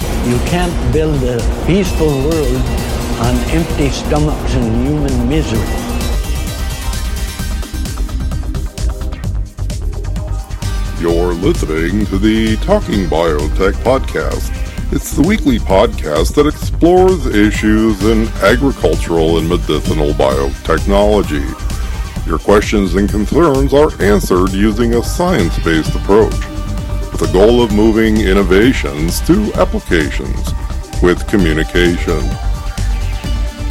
You can't build a peaceful world on empty stomachs and human misery. You're listening to the Talking Biotech podcast. It's the weekly podcast that explores issues in agricultural and medicinal biotechnology. Your questions and concerns are answered using a science based approach with the goal of moving innovations to applications with communication.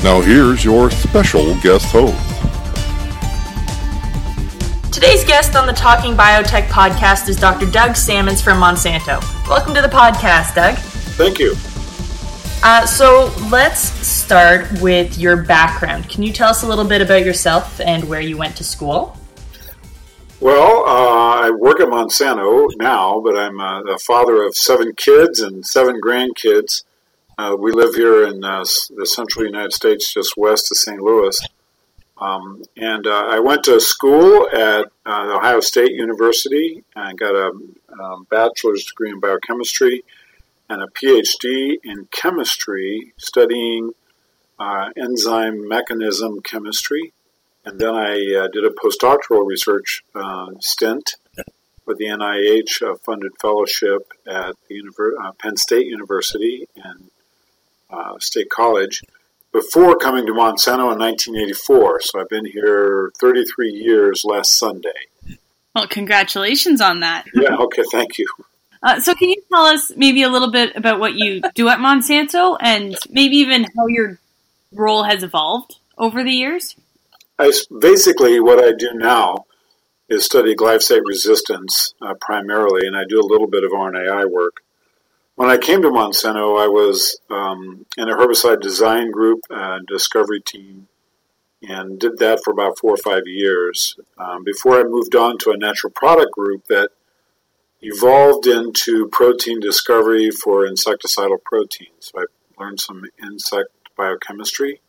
Now, here's your special guest host. Today's guest on the Talking Biotech podcast is Dr. Doug Sammons from Monsanto. Welcome to the podcast, Doug. Thank you. Uh, so let's start with your background. Can you tell us a little bit about yourself and where you went to school? Well, uh, I work at Monsanto now, but I'm uh, the father of seven kids and seven grandkids. Uh, we live here in uh, the central United States, just west of St. Louis. Um, and uh, I went to school at uh, Ohio State University and got a, a, um, bachelor's degree in biochemistry and a PhD in chemistry, studying uh, enzyme mechanism chemistry. And then I uh, did a postdoctoral research uh, stint with the NIH funded fellowship at the Univer- uh, Penn State University and State College before coming to Monsanto in 1984. So I've been here 33 years last Sunday. Well, congratulations on that. Yeah, okay, thank you. Uh, so, can you tell us maybe a little bit about what you do at Monsanto and maybe even how your role has evolved over the years? I, basically, what I do now is study glyphosate resistance uh, primarily, and I do a little bit of RNAi work. When I came to Monsanto, I was um, in a herbicide design group, uh, discovery team, and did that for about four or five years um, before I moved on to a natural product group that evolved into protein discovery for insecticidal proteins. So I learned some insect biochemistry.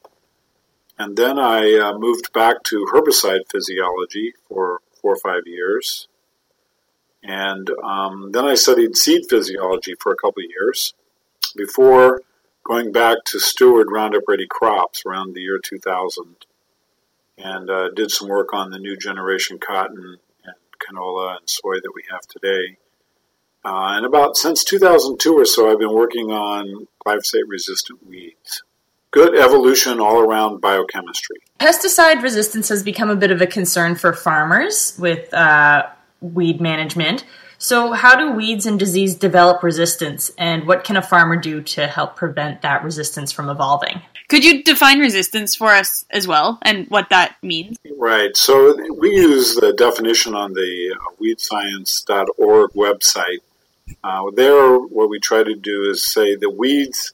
And then I uh, moved back to herbicide physiology for four or five years. And um, then I studied seed physiology for a couple of years before going back to steward Roundup Ready crops around the year 2000 and uh, did some work on the new generation cotton and canola and soy that we have today. Uh, and about since 2002 or so, I've been working on glyphosate resistant weeds. Good evolution all around biochemistry. Pesticide resistance has become a bit of a concern for farmers with uh, weed management. So, how do weeds and disease develop resistance, and what can a farmer do to help prevent that resistance from evolving? Could you define resistance for us as well, and what that means? Right. So, we use the definition on the uh, weedscience.org website. Uh, there, what we try to do is say the weeds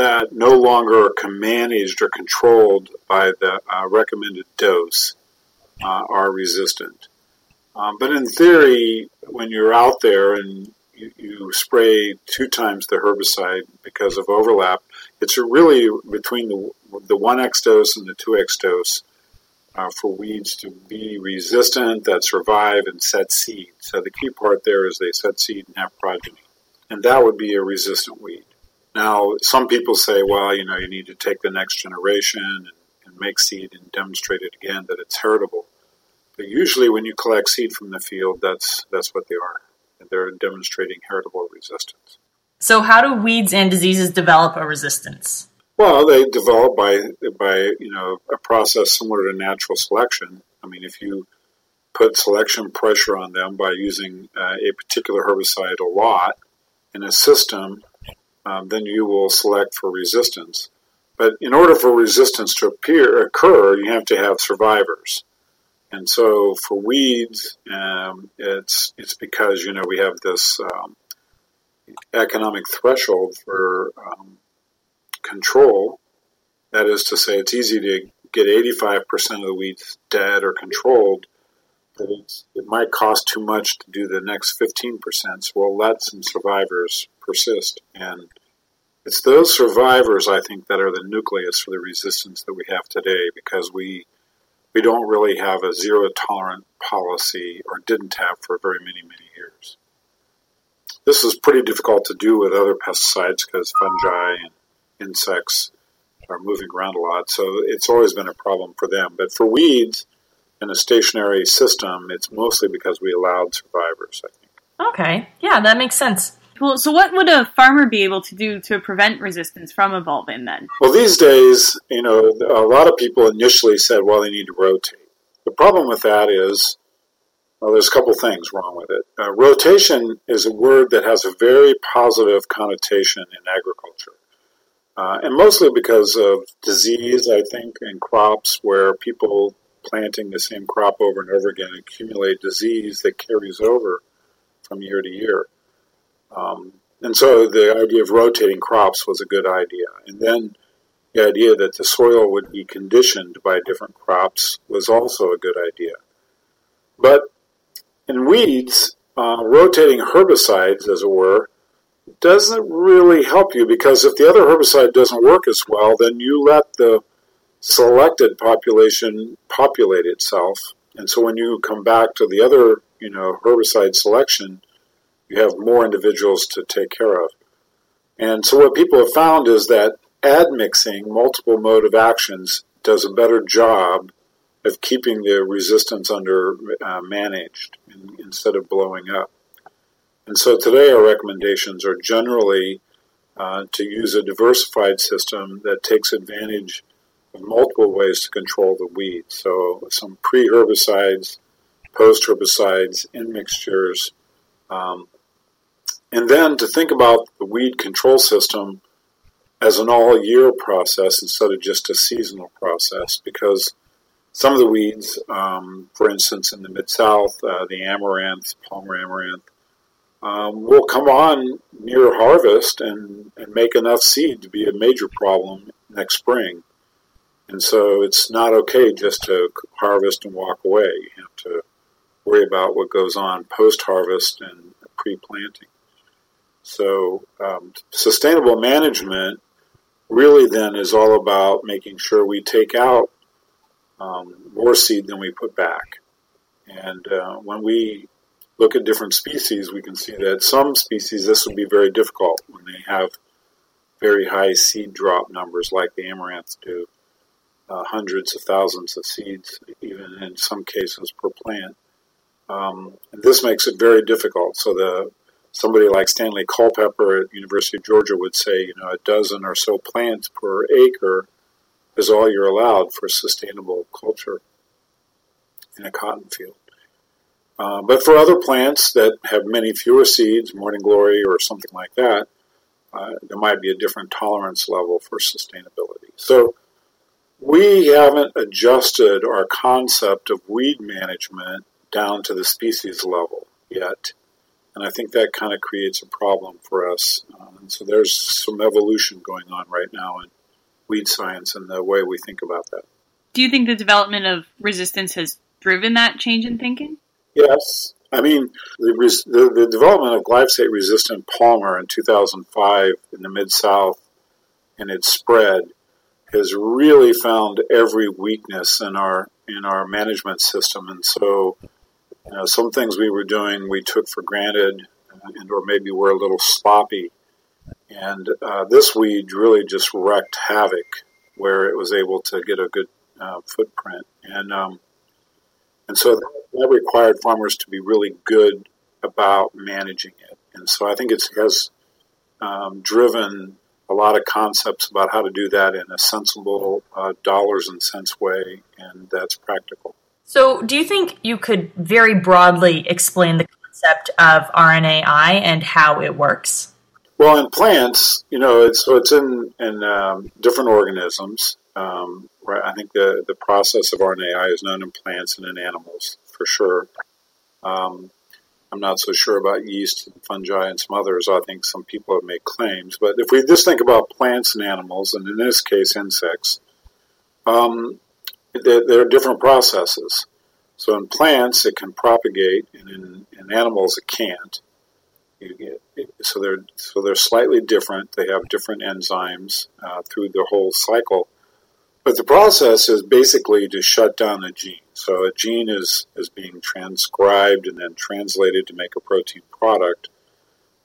that no longer are managed or controlled by the uh, recommended dose uh, are resistant. Um, but in theory, when you're out there and you, you, spray two times the herbicide because of overlap, it's really between the, the 1x dose and the 2x dose uh, for weeds to be resistant, that survive, and set seed. So the key part there is they set seed and have progeny. And that would be a resistant weed. Now, some people say, well, you know, you need to take the next generation and, and make seed and demonstrate it again that it's heritable. But usually, when you collect seed from the field, that's that's what they are. They're demonstrating heritable resistance. So, how do weeds and diseases develop a resistance? Well, they develop by by you know a process similar to natural selection. I mean, if you put selection pressure on them by using uh, a particular herbicide a lot in a system, um, then you will select for resistance. But in order for resistance to appear occur, you have to have survivors. And so for weeds, um, it's it's because you know we have this um, economic threshold for um, control. That is to say, it's easy to get 85% of the weeds dead or controlled, but it might cost too much to do the next 15%, so we'll let some survivors persist. And it's those survivors, I think, that are the nucleus for the resistance that we have today because we we don't really have a zero tolerant policy or didn't have for very many, many years. This is pretty difficult to do with other pesticides because fungi and insects are moving around a lot. So it's always been a problem for them. But for weeds in a stationary system, it's mostly because we allowed survivors, I think. Okay. Yeah, that makes sense. Well, so what would a farmer be able to do to prevent resistance from evolving then? Well, these days, you know, a lot of people initially said, well, they need to rotate. The problem with that is, well, there's a couple things wrong with it. Uh, rotation is a word that has a very positive connotation in agriculture. Uh, and mostly because of disease, I think, in crops where people planting the same crop over and over again accumulate disease that carries over from year to year. Um, and so the idea of rotating crops was a good idea. And then the idea that the soil would be conditioned by different crops was also a good idea. But in weeds, uh, rotating herbicides, as it were, doesn't really help you because if the other herbicide doesn't work as well, then you let the selected population populate itself. And so when you come back to the other, you know, herbicide selection, you have more individuals to take care of. And so what people have found is that admixing multiple mode of actions does a better job of keeping the resistance under uh, managed instead of blowing up. And so today our recommendations are generally uh, to use a diversified system that takes advantage of multiple ways to control the weeds. So some pre-herbicides, post-herbicides, in mixtures, um, and then to think about the weed control system as an all-year process instead of just a seasonal process, because some of the weeds, um, for instance, in the Mid South, uh, the amaranth, Palmer amaranth, um, will come on near harvest and, and make enough seed to be a major problem next spring. And so it's not okay just to harvest and walk away. You have to worry about what goes on post harvest and pre planting. So um, sustainable management really then is all about making sure we take out um, more seed than we put back. And uh, when we look at different species, we can see that some species this would be very difficult when they have very high seed drop numbers like the amaranth do, uh, hundreds of thousands of seeds, even in some cases per plant. Um, this makes it very difficult. So the somebody like Stanley Culpepper at University of Georgia would say, you know, a dozen or so plants per acre is all you're allowed for sustainable culture in a cotton field. Uh, but for other plants that have many fewer seeds, morning glory or something like that, uh, there might be a different tolerance level for sustainability. So we haven't adjusted our concept of weed management down to the species level yet. And I think that kind of creates a problem for us. Um, and so there's some evolution going on right now in weed science and the way we think about that. Do you think the development of resistance has driven that change in thinking? Yes. I mean, the, the, the development of glyphosate resistant Palmer in 2005 in the Mid South and its spread has really found every weakness in our in our management system. And so, you know, some things we were doing we took for granted, and or maybe we're a little sloppy. And uh, this weed really just wrecked havoc, where it was able to get a good uh, footprint. And um, and so that required farmers to be really good about managing it. And so I think it has um, driven a lot of concepts about how to do that in a sensible uh, dollars and cents way, and that's practical. So, do you think you could very broadly explain the concept of RNAi and how it works? Well, in plants, you know, it's so it's in in um, different organisms. Um, right, I think the the process of RNAi is known in plants and in animals for sure. Um, I'm not so sure about yeast and fungi and some others. I think some people have made claims, but if we just think about plants and animals, and in this case insects, um, there, there, are different processes. So in plants, it can propagate, and in, in animals, it can't. Get, so they're so they're slightly different. They have different enzymes uh, through the whole cycle. But the process is basically to shut down a gene. So a gene is, is being transcribed and then translated to make a protein product.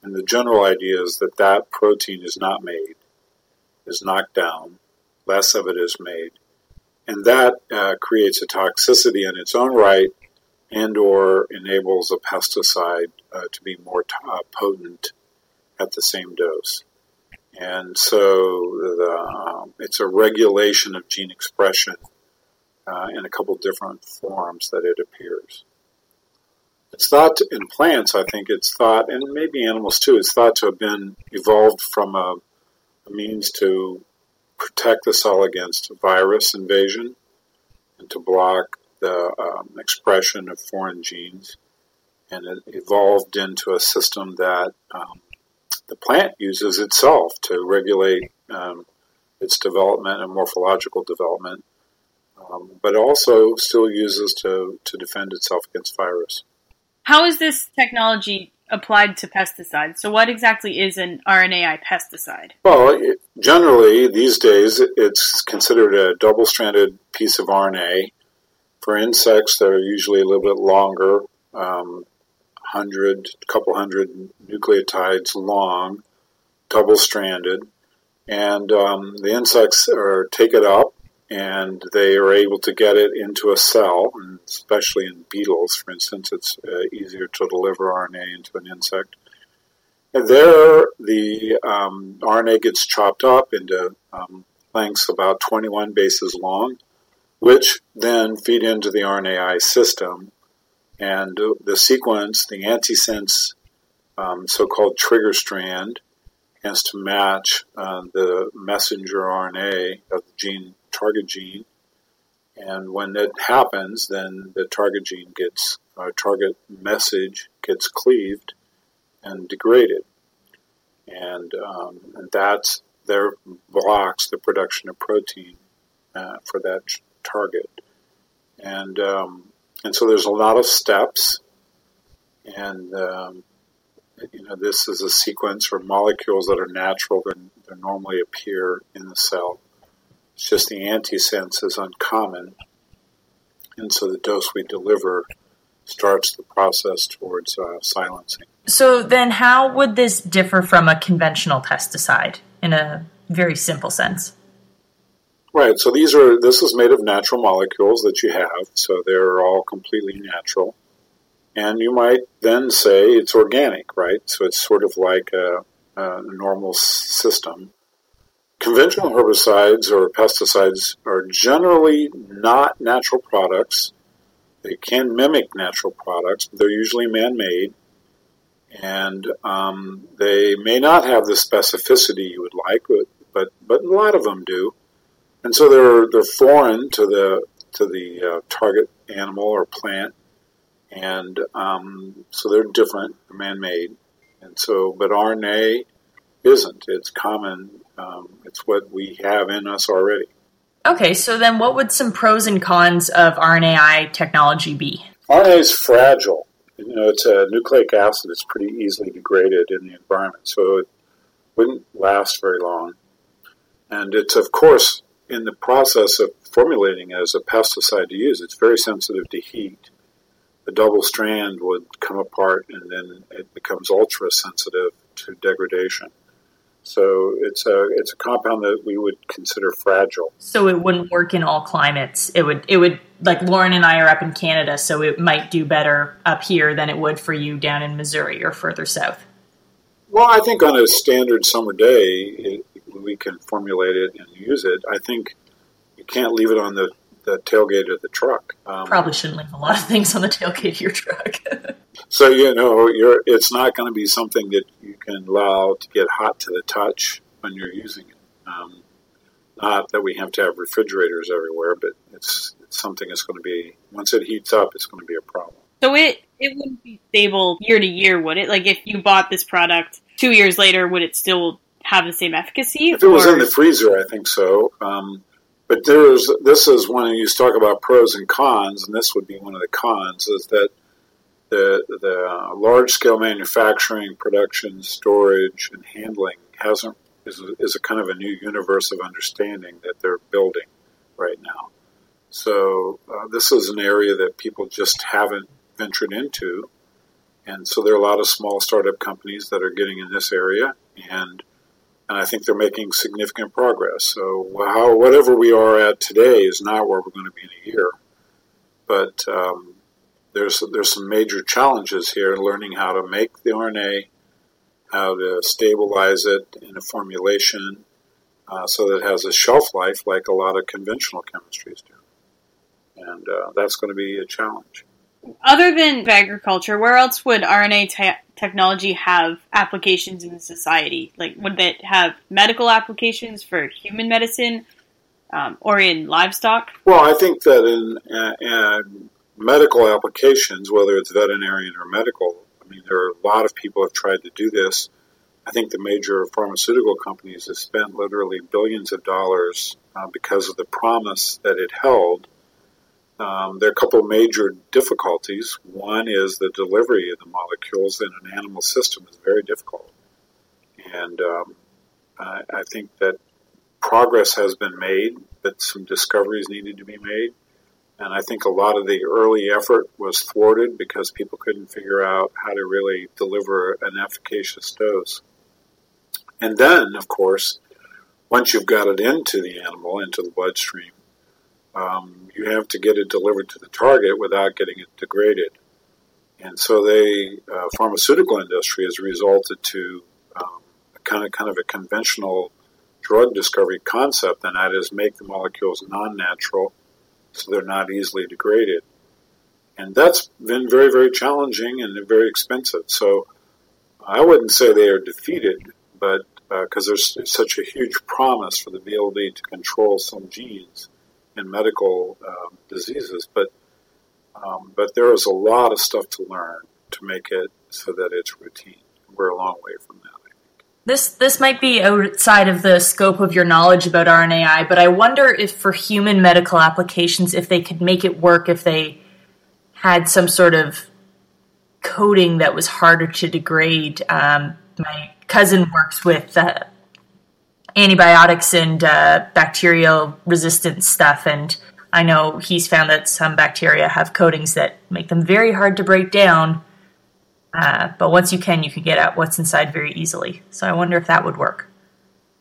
And the general idea is that that protein is not made, is knocked down, less of it is made. And that uh, creates a toxicity in its own right and or enables a pesticide uh, to be more t- uh, potent at the same dose. And so the, um, it's a regulation of gene expression uh, in a couple different forms that it appears. It's thought to, in plants, I think it's thought, and maybe animals too, it's thought to have been evolved from a, a means to protect the cell against virus invasion and to block the um, expression of foreign genes. And it evolved into a system that um, the plant uses itself to regulate um, its development and morphological development, um, but also still uses to, to defend itself against virus. How is this technology applied to pesticides? So, what exactly is an RNAi pesticide? Well, it, generally, these days, it's considered a double stranded piece of RNA. For insects, they're usually a little bit longer. Um, hundred, couple hundred nucleotides long, double stranded, and um, the insects are take it up and they are able to get it into a cell, and especially in beetles, for instance, it's uh, easier to deliver RNA into an insect. And there, the um, RNA gets chopped up into um, lengths about 21 bases long, which then feed into the RNAi system and the sequence, the antisense um, so-called trigger strand, has to match uh, the messenger RNA of the gene target gene. And when that happens, then the target gene gets, our target message gets cleaved and degraded. And, um, and that there blocks the production of protein uh, for that target. And um, and so there's a lot of steps, and um, you know this is a sequence or molecules that are natural that normally appear in the cell. It's just the antisense is uncommon, and so the dose we deliver starts the process towards uh, silencing. So then, how would this differ from a conventional pesticide in a very simple sense? Right. So these are this is made of natural molecules that you have, so they're all completely natural. And you might then say it's organic, right? So it's sort of like a, a normal system. Conventional herbicides or pesticides are generally not natural products. They can mimic natural products, but they're usually man-made, and um, they may not have the specificity you would like, but but, but a lot of them do and so they're they're foreign to the to the uh, target animal or plant, and um, so they're different, man-made, and so but RNA isn't. It's common. Um, it's what we have in us already. Okay, so then what would some pros and cons of RNAi technology be? RNA is fragile. You know, it's a nucleic acid that's pretty easily degraded in the environment, so it wouldn't last very long. And it's, of course, in the process of formulating it as a pesticide to use, it's very sensitive to heat. The double strand would come apart and then it becomes ultra sensitive to degradation. So it's a it's a compound that we would consider fragile. So it wouldn't work in all climates. It would it would like Lauren and I are up in Canada, so it might do better up here than it would for you down in Missouri or further south. Well, I think on a standard summer day, it, we can formulate it and use it. I think you can't leave it on the, the tailgate of the truck. Um, Probably shouldn't leave a lot of things on the tailgate of your truck. so you know, you're, it's not going to be something that you can allow to get hot to the touch when you're using it. Um, not that we have to have refrigerators everywhere, but it's, it's something that's going to be once it heats up, it's going to be a problem. So it it wouldn't be stable year to year, would it? Like if you bought this product two years later, would it still have the same efficacy? If it was in the freezer, I think so. Um, but there's this is when you talk about pros and cons, and this would be one of the cons is that the the large scale manufacturing, production, storage, and handling hasn't is a, is a kind of a new universe of understanding that they're building right now. So uh, this is an area that people just haven't ventured into, and so there are a lot of small startup companies that are getting in this area, and and I think they're making significant progress. So how, whatever we are at today is not where we're going to be in a year, but um, there's there's some major challenges here in learning how to make the RNA, how to stabilize it in a formulation uh, so that it has a shelf life like a lot of conventional chemistries do, and uh, that's going to be a challenge. Other than agriculture, where else would RNA te- technology have applications in society? Like, would it have medical applications for human medicine um, or in livestock? Well, I think that in, uh, in medical applications, whether it's veterinarian or medical, I mean, there are a lot of people have tried to do this. I think the major pharmaceutical companies have spent literally billions of dollars uh, because of the promise that it held um, there are a couple of major difficulties. One is the delivery of the molecules in an animal system is very difficult. And um, I, I think that progress has been made, but some discoveries needed to be made. And I think a lot of the early effort was thwarted because people couldn't figure out how to really deliver an efficacious dose. And then, of course, once you've got it into the animal, into the bloodstream, um, you have to get it delivered to the target without getting it degraded. And so the uh, pharmaceutical industry has resulted to um, kind of kind of a conventional drug discovery concept, and that is make the molecules non-natural so they're not easily degraded. And that's been very, very challenging and very expensive. So I wouldn't say they are defeated, but because uh, there's such a huge promise for the ability to control some genes in medical um, diseases, but um, but there is a lot of stuff to learn to make it so that it's routine. We're a long way from that. This this might be outside of the scope of your knowledge about RNAi, but I wonder if for human medical applications, if they could make it work, if they had some sort of coding that was harder to degrade. Um, my cousin works with uh, antibiotics and uh, bacterial resistant stuff. And I know he's found that some bacteria have coatings that make them very hard to break down. Uh, but once you can, you can get at what's inside very easily. So I wonder if that would work.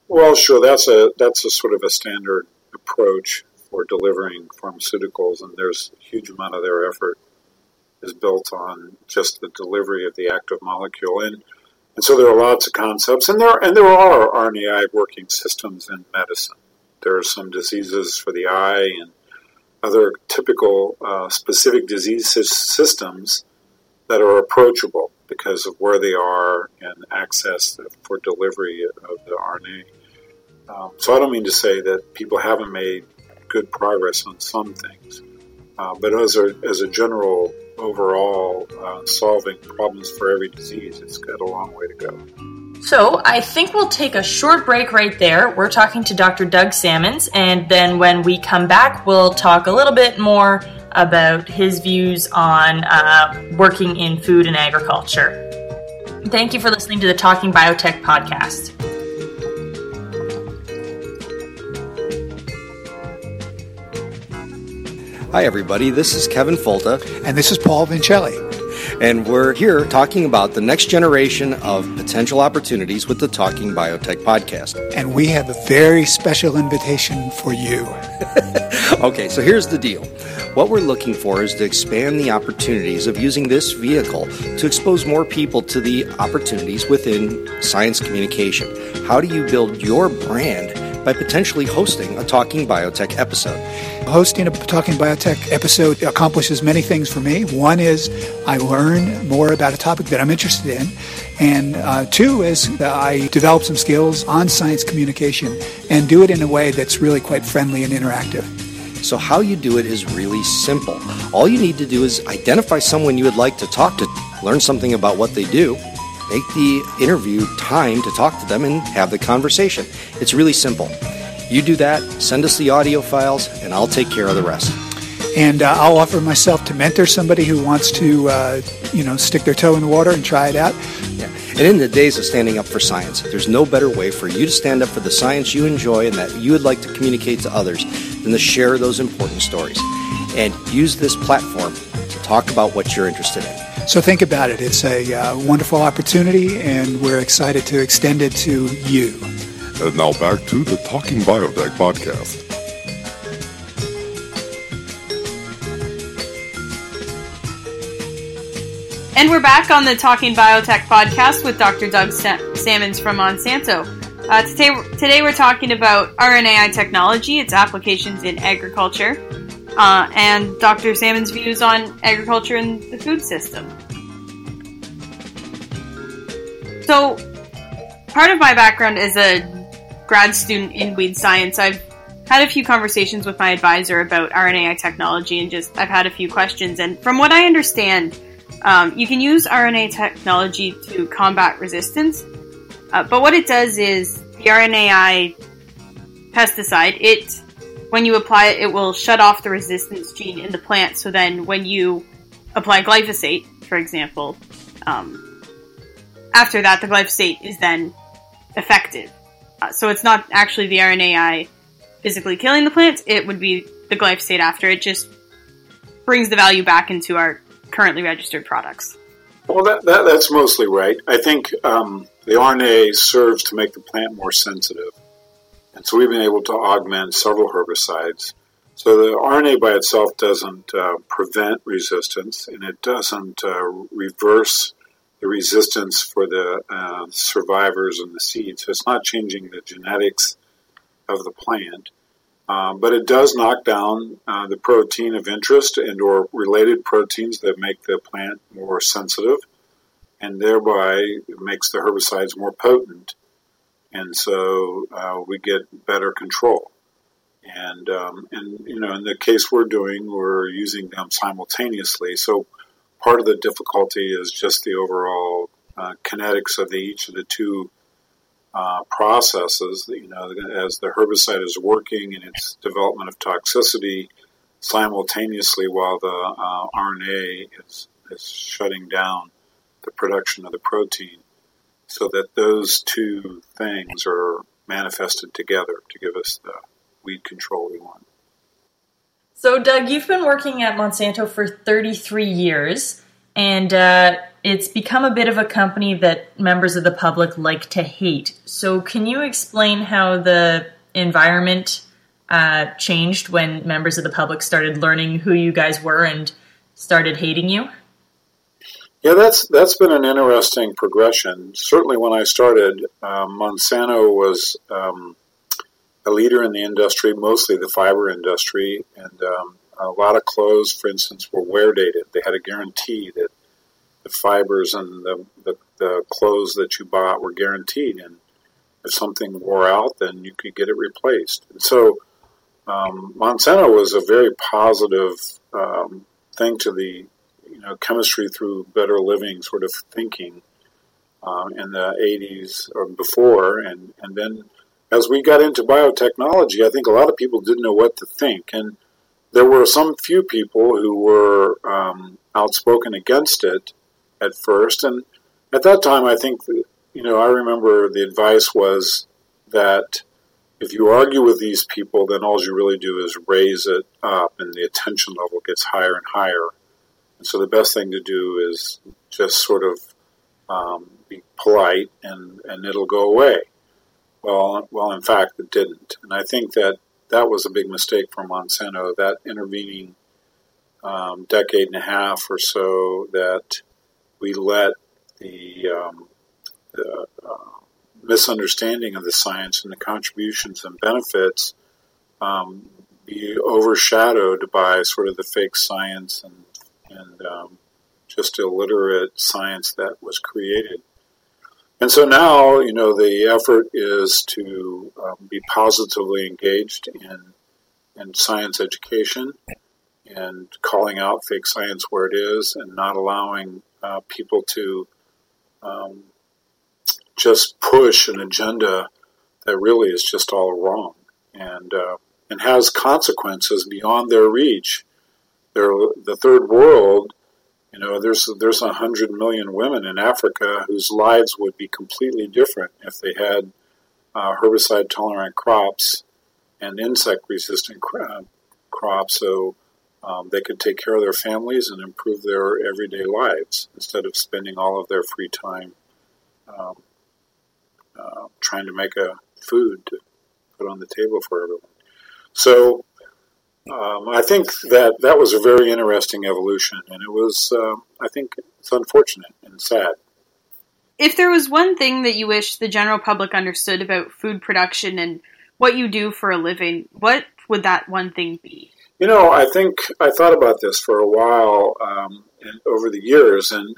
Well, sure. That's a that's a sort of a standard approach for delivering pharmaceuticals, and there's a huge amount of their effort is built on just the delivery of the active molecule. And and so there are lots of concepts, and there and there are RNAi working systems in medicine. There are some diseases for the eye and other typical uh, specific disease systems that are approachable because of where they are and access for delivery of the RNA. Um, so I don't mean to say that people haven't made good progress on some things, uh, but as a, as a general overall uh, solving problems for every disease, it's got a long way to go. So, I think we'll take a short break right there. We're talking to Dr. Doug Sammons, and then when we come back, we'll talk a little bit more about his views on uh, working in food and agriculture. Thank you for listening to the Talking Biotech podcast. Hi, everybody. This is Kevin Folta. And this is Paul Vincelli. and we're here talking about the next generation of potential opportunities with the Talking Biotech podcast. And we have a very special invitation for you. okay, so here's the deal. What we're looking for is to expand the opportunities of using this vehicle to expose more people to the opportunities within science communication. How do you build your brand by potentially hosting a Talking Biotech episode? Hosting a Talking Biotech episode accomplishes many things for me. One is I learn more about a topic that I'm interested in. And uh, two is I develop some skills on science communication and do it in a way that's really quite friendly and interactive. So, how you do it is really simple. All you need to do is identify someone you would like to talk to, learn something about what they do, make the interview time to talk to them, and have the conversation. It's really simple. You do that, send us the audio files, and I'll take care of the rest. And uh, I'll offer myself to mentor somebody who wants to, uh, you know, stick their toe in the water and try it out. Yeah. And in the days of standing up for science, there's no better way for you to stand up for the science you enjoy and that you would like to communicate to others than to share those important stories. And use this platform to talk about what you're interested in. So think about it. It's a uh, wonderful opportunity, and we're excited to extend it to you. And now back to the Talking Biotech podcast. And we're back on the Talking Biotech podcast with Dr. Doug Sammons from Monsanto. Uh, today, today we're talking about RNAi technology, its applications in agriculture, uh, and Dr. Sammons' views on agriculture and the food system. So, part of my background as a grad student in weed science, I've had a few conversations with my advisor about RNAi technology and just I've had a few questions. And from what I understand, um, you can use RNA technology to combat resistance, uh, but what it does is the RNAi pesticide, it when you apply it, it will shut off the resistance gene in the plant. So then, when you apply glyphosate, for example, um, after that, the glyphosate is then effective. Uh, so it's not actually the RNAi physically killing the plant; it would be the glyphosate after. It just brings the value back into our currently registered products. Well, that, that that's mostly right. I think um, the RNA serves to make the plant more sensitive, and so we've been able to augment several herbicides. So the RNA by itself doesn't uh, prevent resistance, and it doesn't uh, reverse the resistance for the uh, survivors and the seeds. So it's not changing the genetics of the plant. Um, but it does knock down uh, the protein of interest and or related proteins that make the plant more sensitive and thereby makes the herbicides more potent and so uh, we get better control. And um, and you know in the case we're doing we're using them simultaneously. So part of the difficulty is just the overall uh, kinetics of the, each of the two uh, processes, you know, as the herbicide is working in its development of toxicity simultaneously while the uh, RNA is, is shutting down the production of the protein so that those two things are manifested together to give us the weed control we want. So, Doug, you've been working at Monsanto for 33 years, and uh, it's become a bit of a company that members of the public like to hate. So, can you explain how the environment uh, changed when members of the public started learning who you guys were and started hating you? Yeah, that's that's been an interesting progression. Certainly, when I started, um, Monsanto was um, a leader in the industry, mostly the fiber industry, and um, a lot of clothes, for instance, were wear dated. They had a guarantee that the fibers and the, the, the clothes that you bought were guaranteed. And if something wore out, then you could get it replaced. And so um, Monsanto was a very positive um, thing to the know chemistry through better living sort of thinking um, in the 80s or before, and and then as we got into biotechnology, I think a lot of people didn't know what to think, and there were some few people who were um, outspoken against it, at first. And at that time, I think, you know, I remember the advice was that if you argue with these people, then all you really do is raise it up and the attention level gets higher and higher. So the best thing to do is just sort of um, be polite and, and it'll go away. Well, well, in fact, it didn't. And I think that that was a big mistake for Monsanto, that intervening um, decade and a half or so that we let the, um, the uh, misunderstanding of the science and the contributions and benefits um, be overshadowed by sort of the fake science and, and um, just illiterate science that was created. And so now, you know, the effort is to um, be positively engaged in, in science education and calling out fake science where it is and not allowing uh, people to um, just push an agenda that really is just all wrong and uh, and has consequences beyond their reach. They're, the third world, you know, there's there's a hundred million women in Africa whose lives would be completely different if they had uh, herbicide tolerant crops and insect resistant cro- crops, so um, they could take care of their families and improve their everyday lives instead of spending all of their free time um, uh, trying to make a food to put on the table for everyone. So um, I think that that was a very interesting evolution, and it was, uh, I think, it's unfortunate and sad. If there was one thing that you wish the general public understood about food production and what you do for a living, what would that one thing be? You know, I think I thought about this for a while um, and over the years, and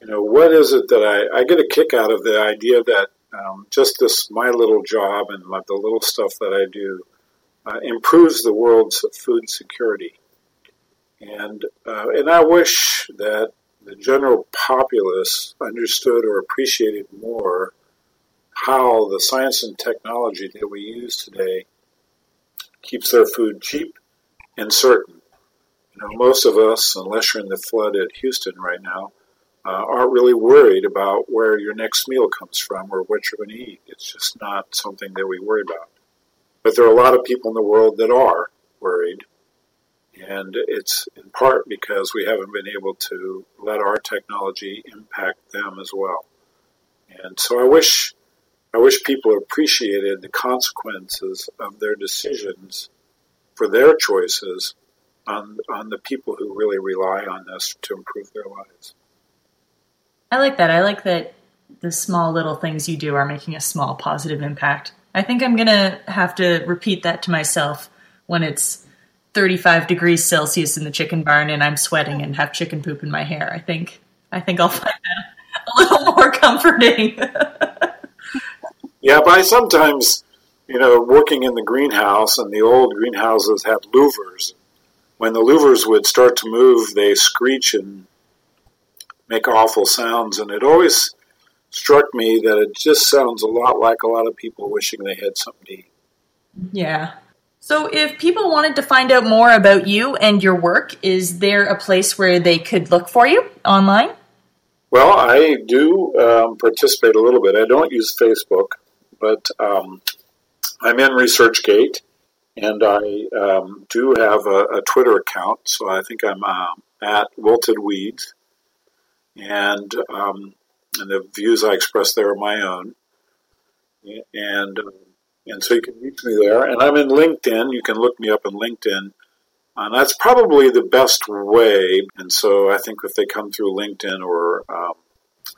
you know, what is it that I, I get a kick out of the idea that um, just this my little job and my, the little stuff that I do uh, improves the world's food security. And uh, and I wish that the general populace understood or appreciated more how the science and technology that we use today keeps their food cheap and certain. You know, most of us, unless you're in the flood at Houston right now, uh, aren't really worried about where your next meal comes from or what you're going to eat. It's just not something that we worry about. But there are a lot of people in the world that are worried. And it's in part because we haven't been able to let our technology impact them as well. And so I wish, I wish people appreciated the consequences of their decisions for their choices on, on the people who really rely on this to improve their lives. I like that. I like that the small little things you do are making a small positive impact. I think I'm going to have to repeat that to myself when it's 35 degrees Celsius in the chicken barn and I'm sweating and have chicken poop in my hair. I think I think I'll find that a little more comforting. yeah, but I sometimes, you know, working in the greenhouse and the old greenhouses had louvers. When the louvers would start to move, they screech and make awful sounds, and it always struck me that it just sounds a lot like a lot of people wishing they had something to eat. Yeah. So, if people wanted to find out more about you and your work, is there a place where they could look for you online? Well, I do um, participate a little bit. I don't use Facebook, but um, I'm in ResearchGate, and I um, do have a, a, Twitter account. So I think I'm uh, at Wilted Weeds and um, and the views I express there are my own. And um, and so you can reach me there. And I'm in LinkedIn. You can look me up in LinkedIn. And that's probably the best way. And so I think if they come through LinkedIn or um,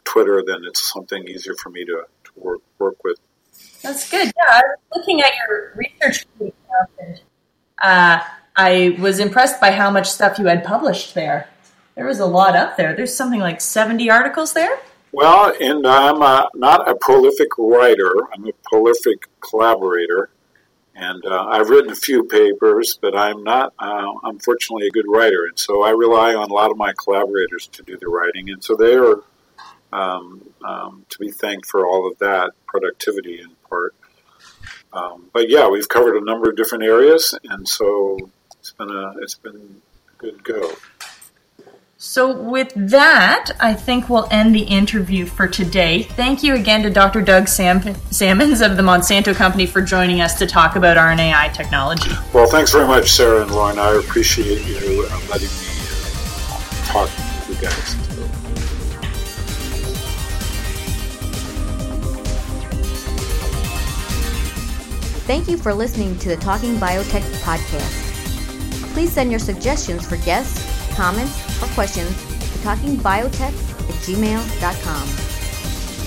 Twitter, then it's something easier for me to, to work, work with. That's good. Yeah, I was looking at your research uh, I was impressed by how much stuff you had published there. There was a lot up there. There's something like 70 articles there. Well, and I'm a, not a prolific writer. I'm a prolific collaborator. And uh, I've written a few papers, but I'm not, uh, unfortunately, a good writer. And so I rely on a lot of my collaborators to do the writing. And so they are um, um, to be thanked for all of that productivity in part. Um, but yeah, we've covered a number of different areas, and so it's been a it's been a good go. So, with that, I think we'll end the interview for today. Thank you again to Dr. Doug Sam- Sammons of the Monsanto Company for joining us to talk about RNAi technology. Well, thanks very much, Sarah and Lauren. I appreciate you uh, letting me uh, talk to you guys. Thank you for listening to the Talking Biotech podcast. Please send your suggestions for guests, comments, or questions to talkingbiotech at gmail.com.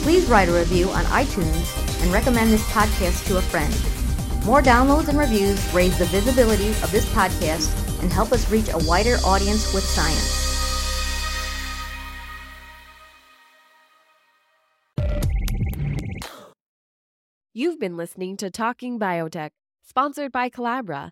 Please write a review on iTunes and recommend this podcast to a friend. More downloads and reviews raise the visibility of this podcast and help us reach a wider audience with science. You've been listening to Talking Biotech, sponsored by Colabra,